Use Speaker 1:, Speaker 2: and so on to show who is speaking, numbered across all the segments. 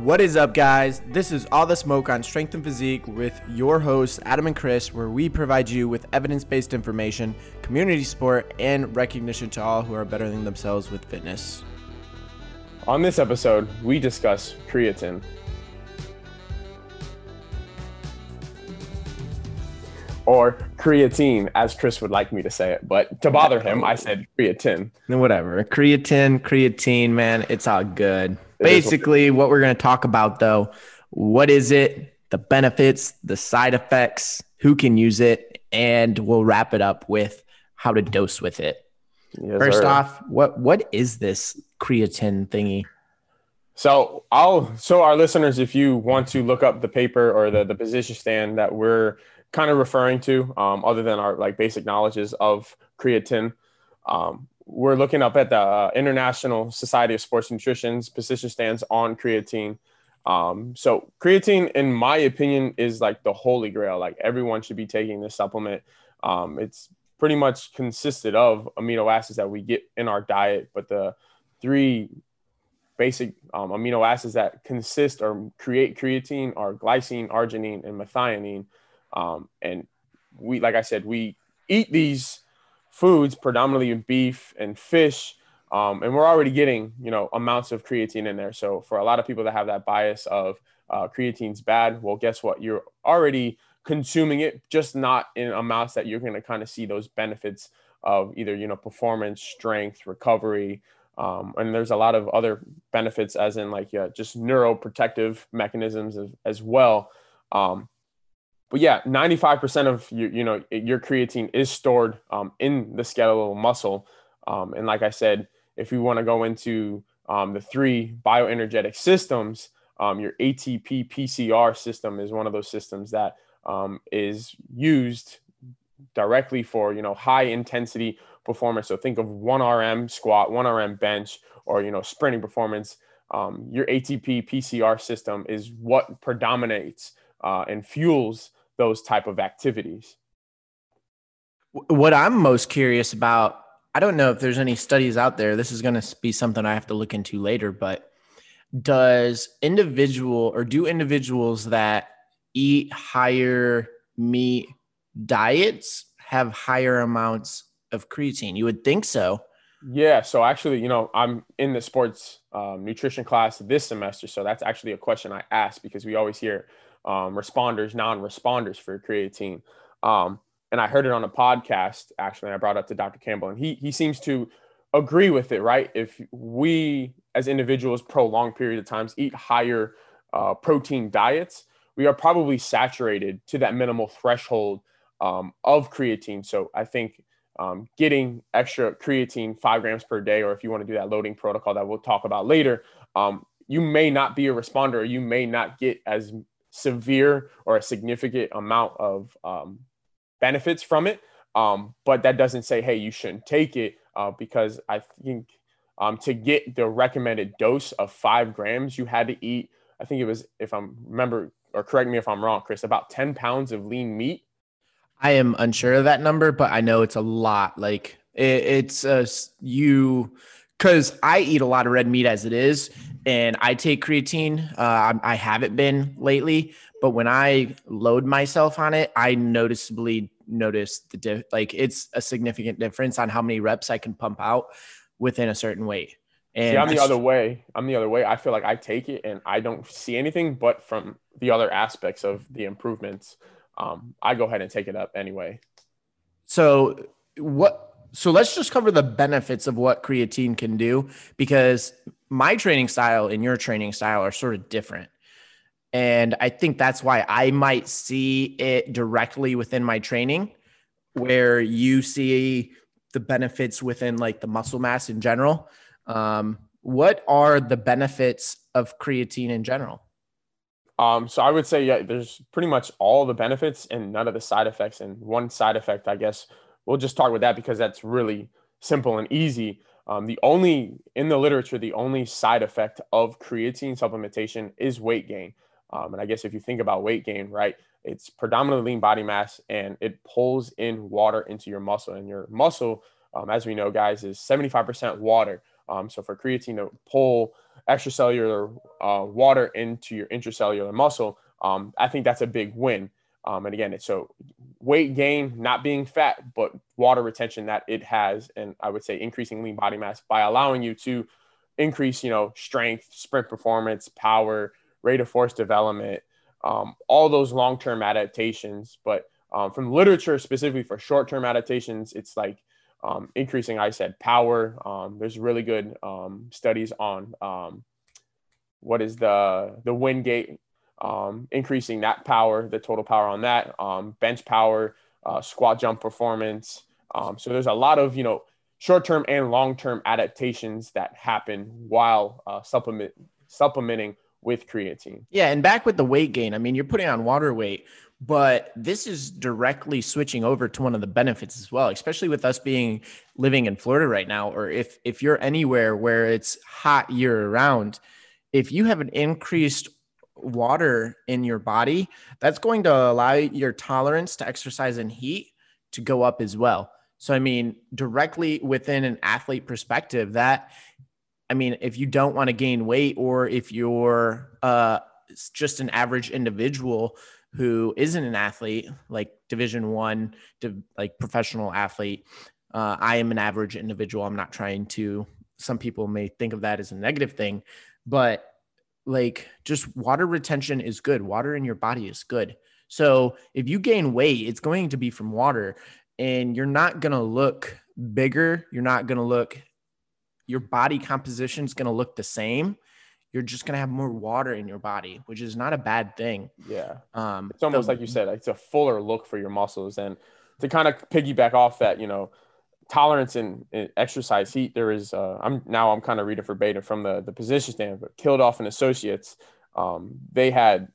Speaker 1: What is up, guys? This is All the Smoke on Strength and Physique with your hosts, Adam and Chris, where we provide you with evidence based information, community support, and recognition to all who are bettering themselves with fitness.
Speaker 2: On this episode, we discuss creatine. Or creatine, as Chris would like me to say it. But to bother him, I said creatine.
Speaker 1: Whatever. Creatine, creatine, man, it's all good. Basically, what we're going to talk about though, what is it, the benefits, the side effects, who can use it, and we'll wrap it up with how to dose with it.
Speaker 2: Yes,
Speaker 1: First
Speaker 2: sir.
Speaker 1: off, what what is this creatine thingy?
Speaker 2: So I'll so our listeners, if you want to look up the paper or the the position stand that we're kind of referring to, um, other than our like basic knowledges of creatine, um, we're looking up at the uh, International Society of Sports Nutrition's position stands on creatine. Um, so creatine, in my opinion, is like the holy grail. Like everyone should be taking this supplement. Um, it's pretty much consisted of amino acids that we get in our diet, but the three basic um, amino acids that consist or create creatine are glycine, arginine, and methionine. Um, and we, like I said, we eat these foods predominantly in beef and fish, um, and we're already getting you know amounts of creatine in there. So for a lot of people that have that bias of uh, creatine's bad, well, guess what? You're already consuming it, just not in amounts that you're going to kind of see those benefits of either you know performance, strength, recovery. Um, and there's a lot of other benefits, as in like yeah, just neuroprotective mechanisms as, as well. Um, but yeah, 95% of your, you know, your creatine is stored um, in the skeletal muscle. Um, and like I said, if we want to go into um, the three bioenergetic systems, um, your ATP PCR system is one of those systems that um, is used directly for, you know, high intensity performance. So think of one RM squat, one RM bench, or, you know, sprinting performance. Um, your ATP PCR system is what predominates uh, and fuels those type of activities.
Speaker 1: What I'm most curious about, I don't know if there's any studies out there. This is going to be something I have to look into later, but does individual or do individuals that eat higher meat diets have higher amounts of creatine? You would think so.
Speaker 2: Yeah. So actually, you know, I'm in the sports um, nutrition class this semester. So that's actually a question I asked because we always hear um, responders, non-responders for creatine. Um, and I heard it on a podcast. Actually, I brought up to Dr. Campbell, and he he seems to agree with it. Right? If we as individuals prolonged period of times eat higher uh, protein diets, we are probably saturated to that minimal threshold um, of creatine. So I think um, getting extra creatine five grams per day, or if you want to do that loading protocol that we'll talk about later, um, you may not be a responder, you may not get as severe or a significant amount of um, benefits from it. Um, but that doesn't say, hey, you shouldn't take it uh, because I think um, to get the recommended dose of five grams, you had to eat, I think it was, if I'm remember, or correct me if I'm wrong, Chris, about 10 pounds of lean meat.
Speaker 1: I am unsure of that number, but I know it's a lot. Like it, it's uh, you, because I eat a lot of red meat as it is, and I take creatine. Uh, I haven't been lately, but when I load myself on it, I noticeably notice the di- like it's a significant difference on how many reps I can pump out within a certain weight. And
Speaker 2: See, I'm the other way. I'm the other way. I feel like I take it and I don't see anything, but from the other aspects of the improvements, um, I go ahead and take it up anyway.
Speaker 1: So what so let's just cover the benefits of what creatine can do because my training style and your training style are sort of different. And I think that's why I might see it directly within my training where you see the benefits within like the muscle mass in general. Um, what are the benefits of creatine in general?
Speaker 2: Um, so I would say, yeah, there's pretty much all the benefits and none of the side effects. And one side effect, I guess, we'll just talk with that because that's really simple and easy. Um, the only in the literature, the only side effect of creatine supplementation is weight gain. Um, and I guess if you think about weight gain, right, it's predominantly lean body mass and it pulls in water into your muscle. And your muscle, um, as we know, guys, is 75% water. Um, so for creatine to pull extracellular uh, water into your intracellular muscle, um, I think that's a big win. Um, and again, so weight gain, not being fat, but water retention that it has, and I would say increasing lean body mass by allowing you to increase, you know, strength, sprint performance, power, rate of force development, um, all those long-term adaptations. But um, from literature specifically for short-term adaptations, it's like um, increasing, I said, power. Um, there's really good um, studies on what is the the Wingate, um, increasing that power, the total power on that, um, bench power, uh, squat jump performance. so there's a lot of you know short-term and long-term adaptations that happen while uh, supplement supplementing with creatine.
Speaker 1: Yeah, and back with the weight gain, I mean, you're putting on water weight, but this is directly switching over to one of the benefits as well, especially with us being living in Florida right now or if if you're anywhere where it's hot year round, if you have an increased water in your body, that's going to allow your tolerance to exercise in heat to go up as well. So I mean, directly within an athlete perspective, that I mean, if you don't want to gain weight or if you're uh, just an average individual who isn't an athlete, like Division One, like professional athlete. Uh, I am an average individual. I'm not trying to. Some people may think of that as a negative thing, but like just water retention is good. Water in your body is good. So if you gain weight, it's going to be from water, and you're not going to look bigger. You're not going to look. Your body composition is going to look the same you're just going to have more water in your body, which is not a bad thing.
Speaker 2: Yeah. Um, it's almost the, like you said, it's a fuller look for your muscles. And to kind of piggyback off that, you know, tolerance in, in exercise heat, there is, uh, I'm now I'm kind of reading verbatim from the, the position stand, but Kilduff and Associates, um, they had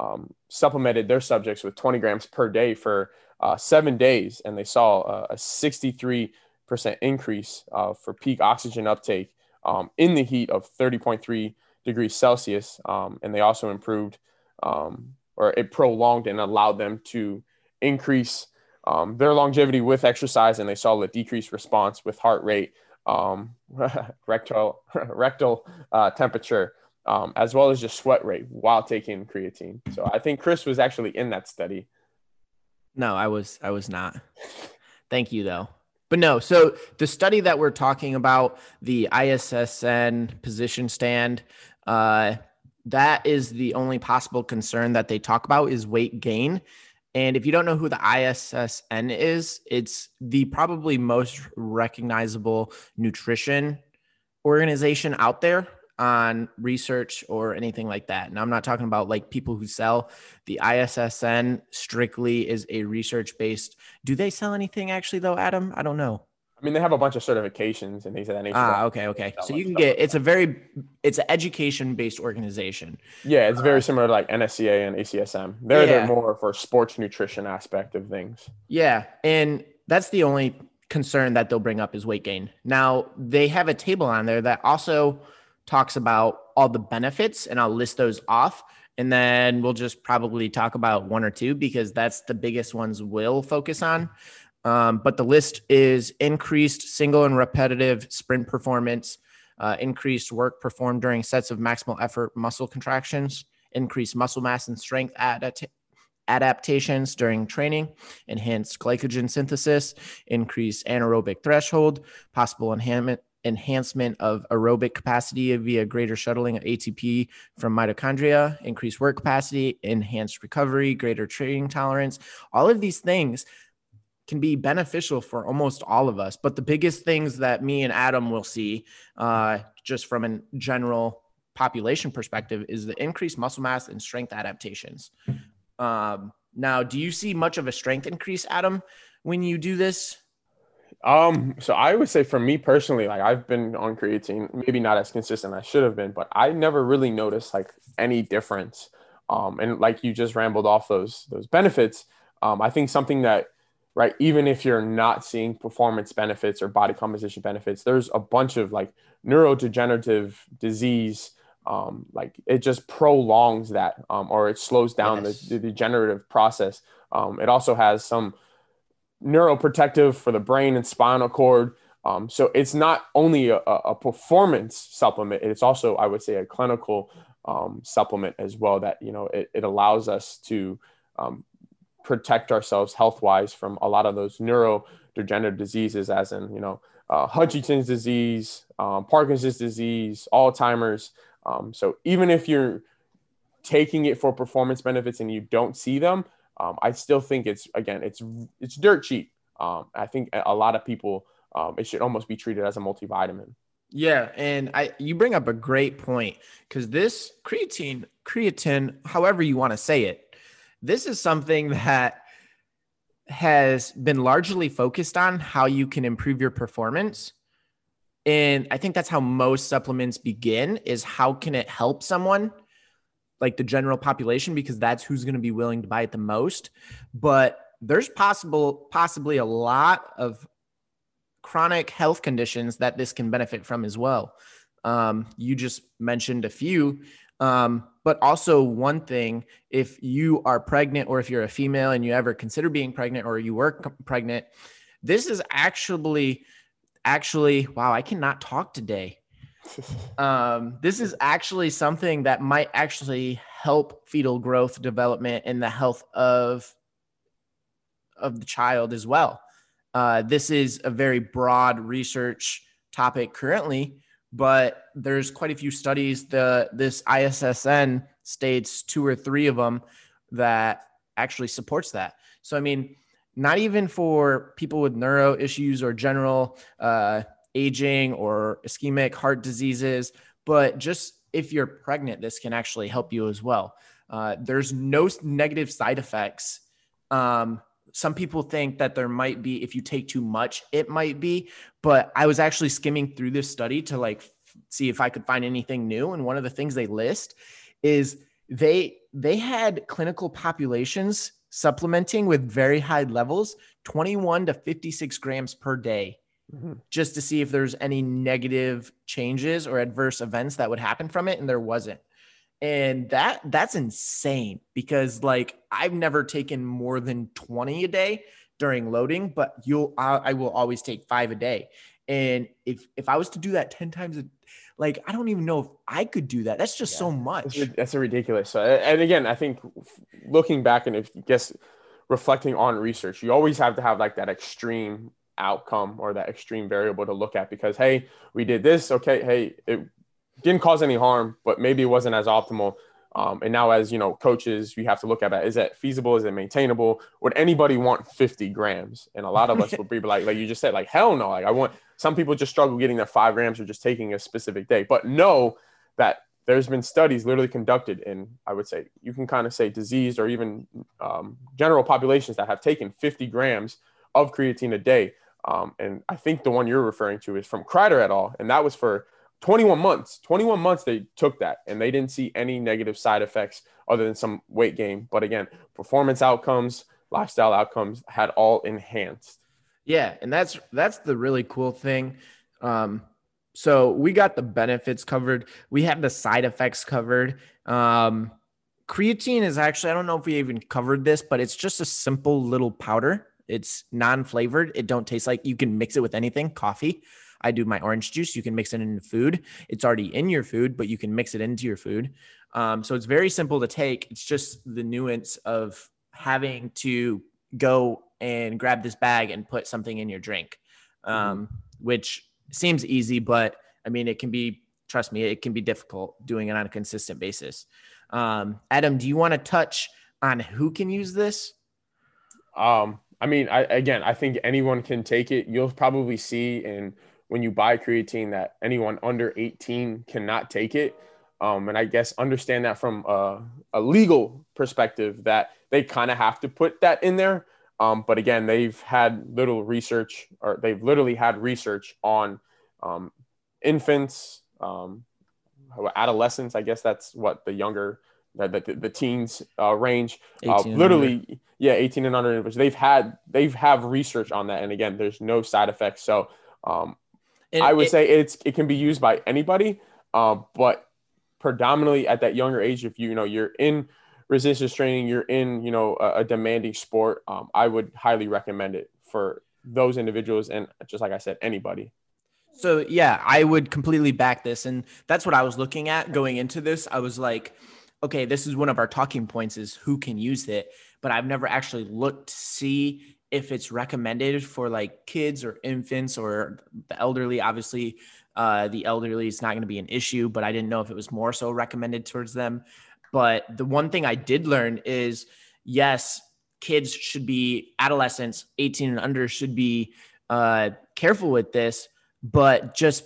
Speaker 2: um, supplemented their subjects with 20 grams per day for uh, seven days. And they saw uh, a 63% increase uh, for peak oxygen uptake um, in the heat of 30.3 degrees Celsius. Um, and they also improved um, or it prolonged and allowed them to increase um, their longevity with exercise. And they saw a decreased response with heart rate, um, rectal, rectal uh, temperature, um, as well as just sweat rate while taking creatine. So I think Chris was actually in that study.
Speaker 1: No, I was, I was not. Thank you though. But no, so the study that we're talking about, the ISSN position stand, uh, that is the only possible concern that they talk about is weight gain. And if you don't know who the ISSN is, it's the probably most recognizable nutrition organization out there on research or anything like that. And I'm not talking about like people who sell. The ISSN strictly is a research based. Do they sell anything actually though, Adam? I don't know.
Speaker 2: I mean, they have a bunch of certifications and things of that nature.
Speaker 1: Ah, okay, okay. So you can get it's a very it's an education based organization.
Speaker 2: Yeah, it's very uh, similar to like NSCA and ACSM. They're, yeah. more for sports nutrition aspect of things.
Speaker 1: Yeah, and that's the only concern that they'll bring up is weight gain. Now they have a table on there that also talks about all the benefits, and I'll list those off. And then we'll just probably talk about one or two because that's the biggest ones we'll focus on. Um, but the list is increased single and repetitive sprint performance, uh, increased work performed during sets of maximal effort muscle contractions, increased muscle mass and strength adapt- adaptations during training, enhanced glycogen synthesis, increased anaerobic threshold, possible enhancement enhancement of aerobic capacity via greater shuttling of ATP from mitochondria, increased work capacity, enhanced recovery, greater training tolerance. All of these things can be beneficial for almost all of us. But the biggest things that me and Adam will see, uh, just from a general population perspective, is the increased muscle mass and strength adaptations. Um, now, do you see much of a strength increase, Adam, when you do this?
Speaker 2: Um, so I would say for me personally, like I've been on creatine, maybe not as consistent as I should have been, but I never really noticed like any difference. Um, and like you just rambled off those those benefits. Um, I think something that right? Even if you're not seeing performance benefits or body composition benefits, there's a bunch of like neurodegenerative disease. Um, like it just prolongs that, um, or it slows down yes. the, the, degenerative process. Um, it also has some neuroprotective for the brain and spinal cord Um, so it's not only a, a, performance supplement; it's also, I would say, a clinical um, supplement as well. That you know it, it allows us to um, protect ourselves health wise from a lot of those neurodegenerative diseases, as in you know uh, Huntington's disease, um, Parkinson's disease, Alzheimer's. Um, so even if you're taking it for performance benefits and you don't see them, um, I still think it's again it's it's dirt cheap. Um, I think a lot of people um, it should almost be treated as a multivitamin.
Speaker 1: Yeah, and I you bring up a great point because this creatine, creatine, however you want to say it, this is something that has been largely focused on how you can improve your performance. And I think that's how most supplements begin is how can it help someone like the general population because that's who's going to be willing to buy it the most. But there's possible possibly a lot of chronic health conditions that this can benefit from as well. Um, you just mentioned a few, um, but also one thing: if you are pregnant, or if you're a female and you ever consider being pregnant, or you were pregnant, this is actually, actually, wow, I cannot talk today. um, this is actually something that might actually help fetal growth development and the health of of the child as well. Uh, this is a very broad research topic currently, but there's quite a few studies. The this ISSN states two or three of them that actually supports that. So I mean, not even for people with neuro issues or general uh, aging or ischemic heart diseases, but just if you're pregnant, this can actually help you as well. Uh, there's no negative side effects. Um, some people think that there might be if you take too much, it might be. But I was actually skimming through this study to like see if I could find anything new. And one of the things they list is they they had clinical populations supplementing with very high levels, 21 to 56 grams per day mm-hmm. just to see if there's any negative changes or adverse events that would happen from it and there wasn't and that that's insane because like i've never taken more than 20 a day during loading but you'll I, I, will always take five a day. And if if i was to do that 10 times a like i don't even know if i could do that. That's just yeah, so much.
Speaker 2: that's, that's a ridiculous. So, and again i think looking back and if I guess reflecting on research you always have to have like that extreme outcome or that extreme variable to look at because hey we did this. Okay. Hey it didn't cause any harm but maybe it wasn't as optimal. Um, and now as you know coaches you have to look at that. Is that feasible? Is it maintainable? Would anybody want 50 grams? And a lot of us would be like like you just said like hell no. Like i want some people just struggle getting their five grams or just taking a specific day. But know that there's been studies literally conducted in i would say you can kind of say diseased or even um, general populations that have taken 50 grams of creatine a day. Um, and I think the one you're referring to is from Kreider et al. And that was for 21 months. 21 months they took that and they didn't see any negative side effects other than some weight gain. But again, performance outcomes, lifestyle outcomes had all enhanced.
Speaker 1: Yeah, and that's that's the really cool thing. Um, so we got the benefits covered. We have the side effects covered. Um, creatine is actually I don't know if we even covered this, but it's just a simple little powder it's non-flavored. It don't taste like you can mix it with anything. Coffee. I do my orange juice. You can mix it into food. It's already in your food, but you can mix it into your food. Um, so it's very simple to take. It's just the nuance of having to go and grab this bag and put something in your drink, um, mm-hmm. which seems easy, but I mean, it can be, trust me, it can be difficult doing it on a consistent basis. Um, Adam, do you want to touch on who can use this?
Speaker 2: Um, I mean, I, again, I think anyone can take it. You'll probably see in when you buy creatine that anyone under 18 cannot take it. Um, and I guess understand that from a, a legal perspective that they kind of have to put that in there. Um, but again, they've had little research or they've literally had research on um, infants, um, adolescents. I guess that's what the younger the, the, the teens uh, range. Uh, literally, yeah, 18 and under. They've had they've have research on that, and again, there's no side effects. So um, I would it, say it's it can be used by anybody, uh, but predominantly at that younger age, if you, you know you're in resistance training, you're in you know a, a demanding sport, um, I would highly recommend it for those individuals and just like I said, anybody.
Speaker 1: So yeah, I would completely back this, and that's what I was looking at going into this. I was like, okay, this is one of our talking points: is who can use it, but I've never actually looked to see if it's recommended for like kids or infants or the elderly. Obviously, uh, the elderly is not going to be an issue, but I didn't know if it was more so recommended towards them. But the one thing I did learn is yes, kids should be adolescents, 18 and under should be uh, careful with this, but just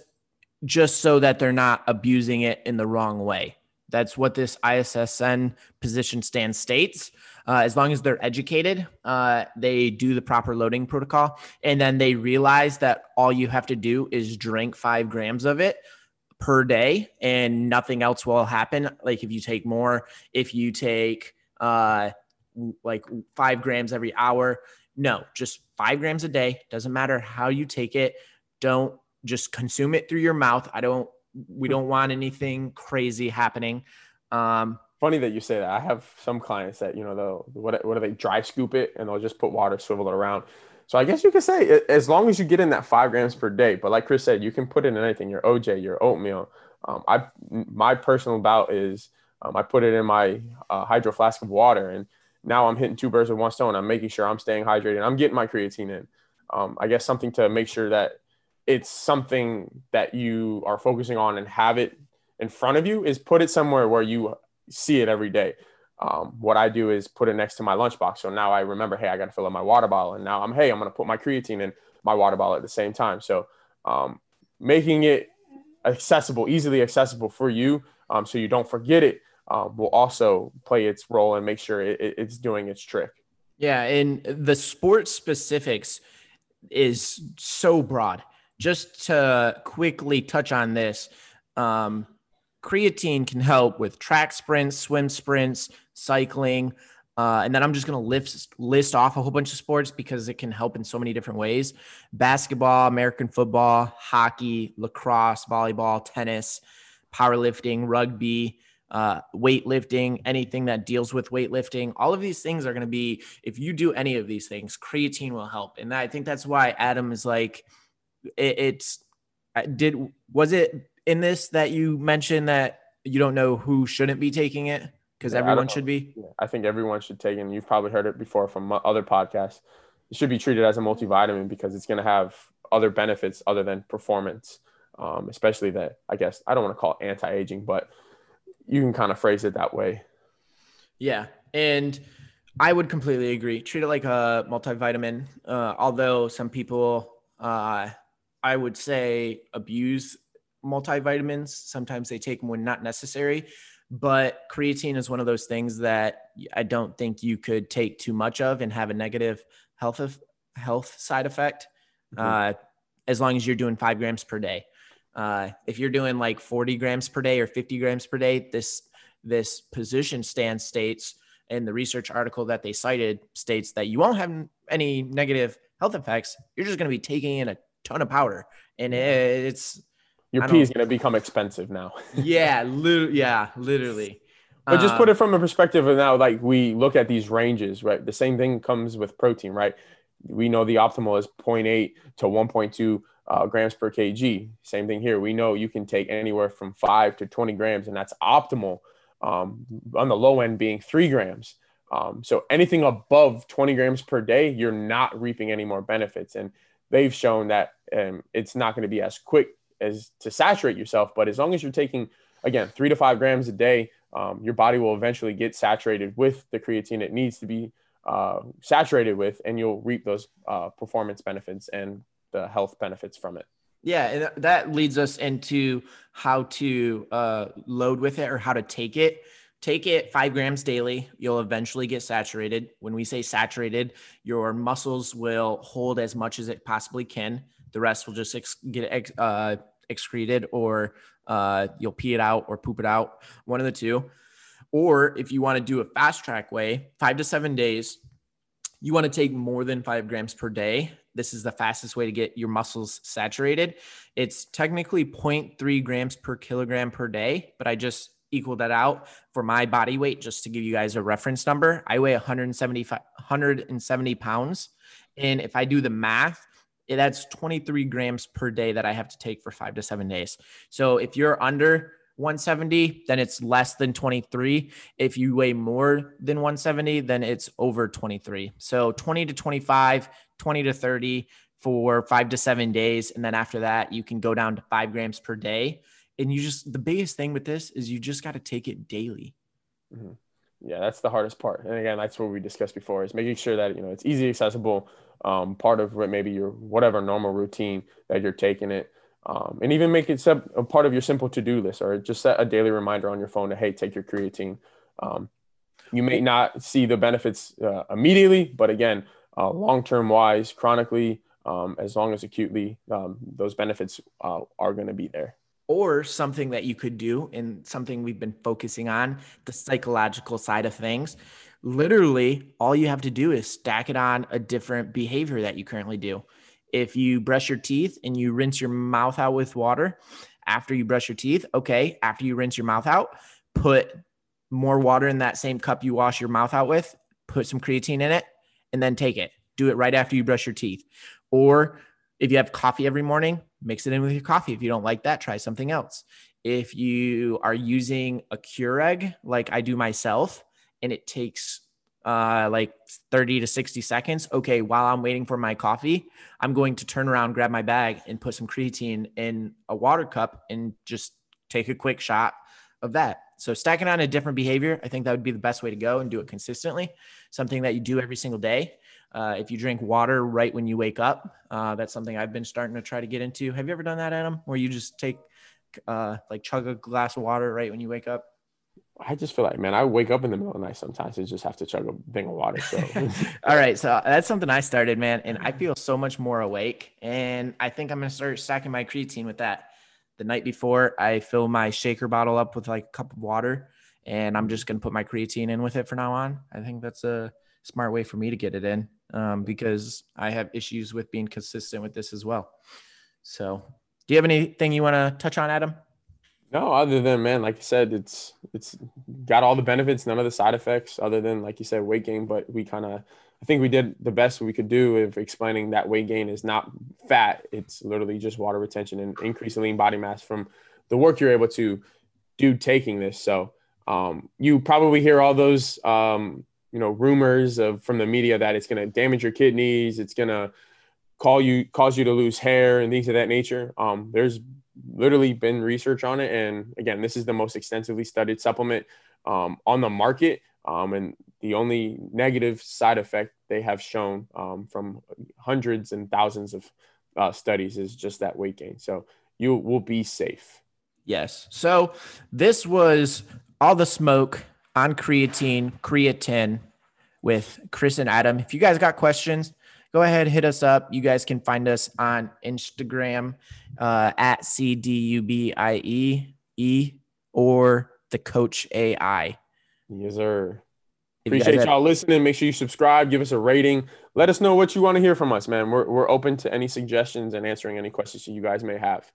Speaker 1: just so that they're not abusing it in the wrong way. That's what this ISSN position stand states. Uh, as long as they're educated, uh, they do the proper loading protocol, and then they realize that all you have to do is drink five grams of it per day, and nothing else will happen. Like if you take more, if you take uh, like five grams every hour, no, just five grams a day. Doesn't matter how you take it. Don't just consume it through your mouth. I don't we don't want anything crazy happening. Um,
Speaker 2: Funny that you say that. I have some clients that you know they'll what what do they dry scoop it and they'll just put water, swivel it around. So I guess you could say as long as you get in that five grams per day. But like Chris said, you can put it in anything. Your OJ, your oatmeal. Um, I my personal bout is um, I put it in my uh, hydro flask of water, and now I'm hitting two birds with one stone. I'm making sure I'm staying hydrated. I'm getting my creatine in. Um, I guess something to make sure that it's something that you are focusing on and have it in front of you is put it somewhere where you see it every day. Um, what I do is put it next to my lunchbox. So now I remember, hey, I got to fill up my water bottle. And now I'm, hey, I'm going to put my creatine in my water bottle at the same time. So um, making it accessible, easily accessible for you um, so you don't forget it um, will also play its role and make sure it, it's doing its trick.
Speaker 1: Yeah. And the sports specifics is so broad just to quickly touch on this, um, creatine can help with track sprints, swim sprints, cycling. Uh, and then I'm just going to list list off a whole bunch of sports because it can help in so many different ways: basketball, American football, hockey, lacrosse, volleyball, tennis, powerlifting, rugby, uh, weightlifting, anything that deals with weightlifting. All of these things are going to be if you do any of these things, creatine will help. And I think that's why Adam is like it, it's uh, did was it in this that you mentioned that you don't know who shouldn't be taking it because yeah, everyone should be.
Speaker 2: I think everyone should take it. You've probably heard it before from other podcasts. It should be treated as a multivitamin because it's going to have other benefits other than performance. Um, especially that I guess I don't want to call it anti-aging, but you can kind of phrase it that way.
Speaker 1: Yeah, and I would completely agree. Treat it like a multivitamin. Uh, although some people uh, I would say abuse multivitamins. Sometimes they take them when not necessary. But creatine is one of those things that I don't think you could take too much of and have a negative health of, health side effect. Mm-hmm. Uh, as long as you're doing five grams per day. Uh, if you're doing like 40 grams per day or 50 grams per day, this this position stand states in the research article that they cited states that you won't have any negative health effects. You're just going to be taking in a ton of powder, and it's
Speaker 2: your pee is going to become expensive now.
Speaker 1: yeah, li- yeah, literally.
Speaker 2: But just put it from a perspective of now, like we look at these ranges, right? The same thing comes with protein, right? We know the optimal is 0.8 to 1.2 uh, grams per kg. Same thing here. We know you can take anywhere from five to 20 grams, and that's optimal. Um, on the low end, being three grams. Um, so anything above 20 grams per day, you're not reaping any more benefits. And they've shown that um, it's not going to be as quick as to saturate yourself. But as long as you're taking, again, three to five grams a day, um, your body will eventually get saturated with the creatine it needs to be uh, saturated with, and you'll reap those uh, performance benefits and the health benefits from it.
Speaker 1: Yeah, and that leads us into how to uh, load with it or how to take it. Take it five grams daily. You'll eventually get saturated. When we say saturated, your muscles will hold as much as it possibly can. The rest will just ex- get ex- uh, excreted, or uh, you'll pee it out or poop it out, one of the two. Or if you want to do a fast track way, five to seven days, you want to take more than five grams per day. This is the fastest way to get your muscles saturated. It's technically 0.3 grams per kilogram per day, but I just equal that out for my body weight just to give you guys a reference number i weigh 170 170 pounds and if i do the math that's 23 grams per day that I have to take for five to seven days. So if you're under 170, then it's less than 23. If you weigh more than 170, then it's over 23. So 20 to 25, 20 to 30 for five to seven days. And then after that, you can go down to five grams per day. And you just, the biggest thing with this is you just got to take it daily.
Speaker 2: Mm-hmm. Yeah, that's the hardest part. And again, that's what we discussed before is making sure that, you know, it's easy accessible, um, part of what maybe your whatever normal routine that you're taking it. Um, and even make it sub, a part of your simple to-do list or just set a daily reminder on your phone to, hey, take your creatine. Um, you may not see the benefits uh, immediately, but again, uh, long-term wise, chronically, um, as long as acutely, um, those benefits uh, are going to be there
Speaker 1: or something that you could do and something we've been focusing on the psychological side of things literally all you have to do is stack it on a different behavior that you currently do. If you brush your teeth and you rinse your mouth out with water after you brush your teeth okay after you rinse your mouth out put more water in that same cup you wash your mouth out with put some creatine in it and then take it. Do it right after you brush your teeth. Or if you have coffee every morning, mix it in with your coffee. If you don't like that, try something else. If you are using a Keurig like I do myself, and it takes uh, like 30 to 60 seconds. Okay, while I'm waiting for my coffee, I'm going to turn around, grab my bag, and put some creatine in a water cup and just take a quick shot of that. So, stacking on a different behavior, I think that would be the best way to go and do it consistently. Something that you do every single day. Uh, if you drink water right when you wake up, uh, that's something I've been starting to try to get into. Have you ever done that, Adam? Where you just take uh, like chug a glass of water right when you wake up?
Speaker 2: I just feel like, man, I wake up in the middle of the night sometimes and just have to chug a thing of water. So,
Speaker 1: all right. So that's something I started, man. And I feel so much more awake. And I think I'm going to start stacking my creatine with that. The night before, I fill my shaker bottle up with like a cup of water and I'm just going to put my creatine in with it for now on. I think that's a smart way for me to get it in um, because I have issues with being consistent with this as well. So, do you have anything you want to touch on, Adam?
Speaker 2: No, other than man, like you said, it's it's got all the benefits, none of the side effects, other than like you said, weight gain. But we kind of, I think we did the best we could do of explaining that weight gain is not fat; it's literally just water retention and increasing lean body mass from the work you're able to do taking this. So um, you probably hear all those um, you know rumors of from the media that it's going to damage your kidneys it's going to call you cause you to lose hair and things of that nature. Um, there's literally been research on it and again this is the most extensively studied supplement um, on the market um, and the only negative side effect they have shown um, from hundreds and thousands of uh, studies is just that weight gain. So you will be safe.
Speaker 1: Yes. So this was all the smoke on creatine, creatine with Chris and Adam. If you guys got questions, go ahead, hit us up. You guys can find us on Instagram uh, at CDUBIE E or the Coach AI.
Speaker 2: Yes, sir. Appreciate y'all listening. Make sure you subscribe, give us a rating. Let us know what you want to hear from us, man. We're, we're open to any suggestions and answering any questions you guys may have.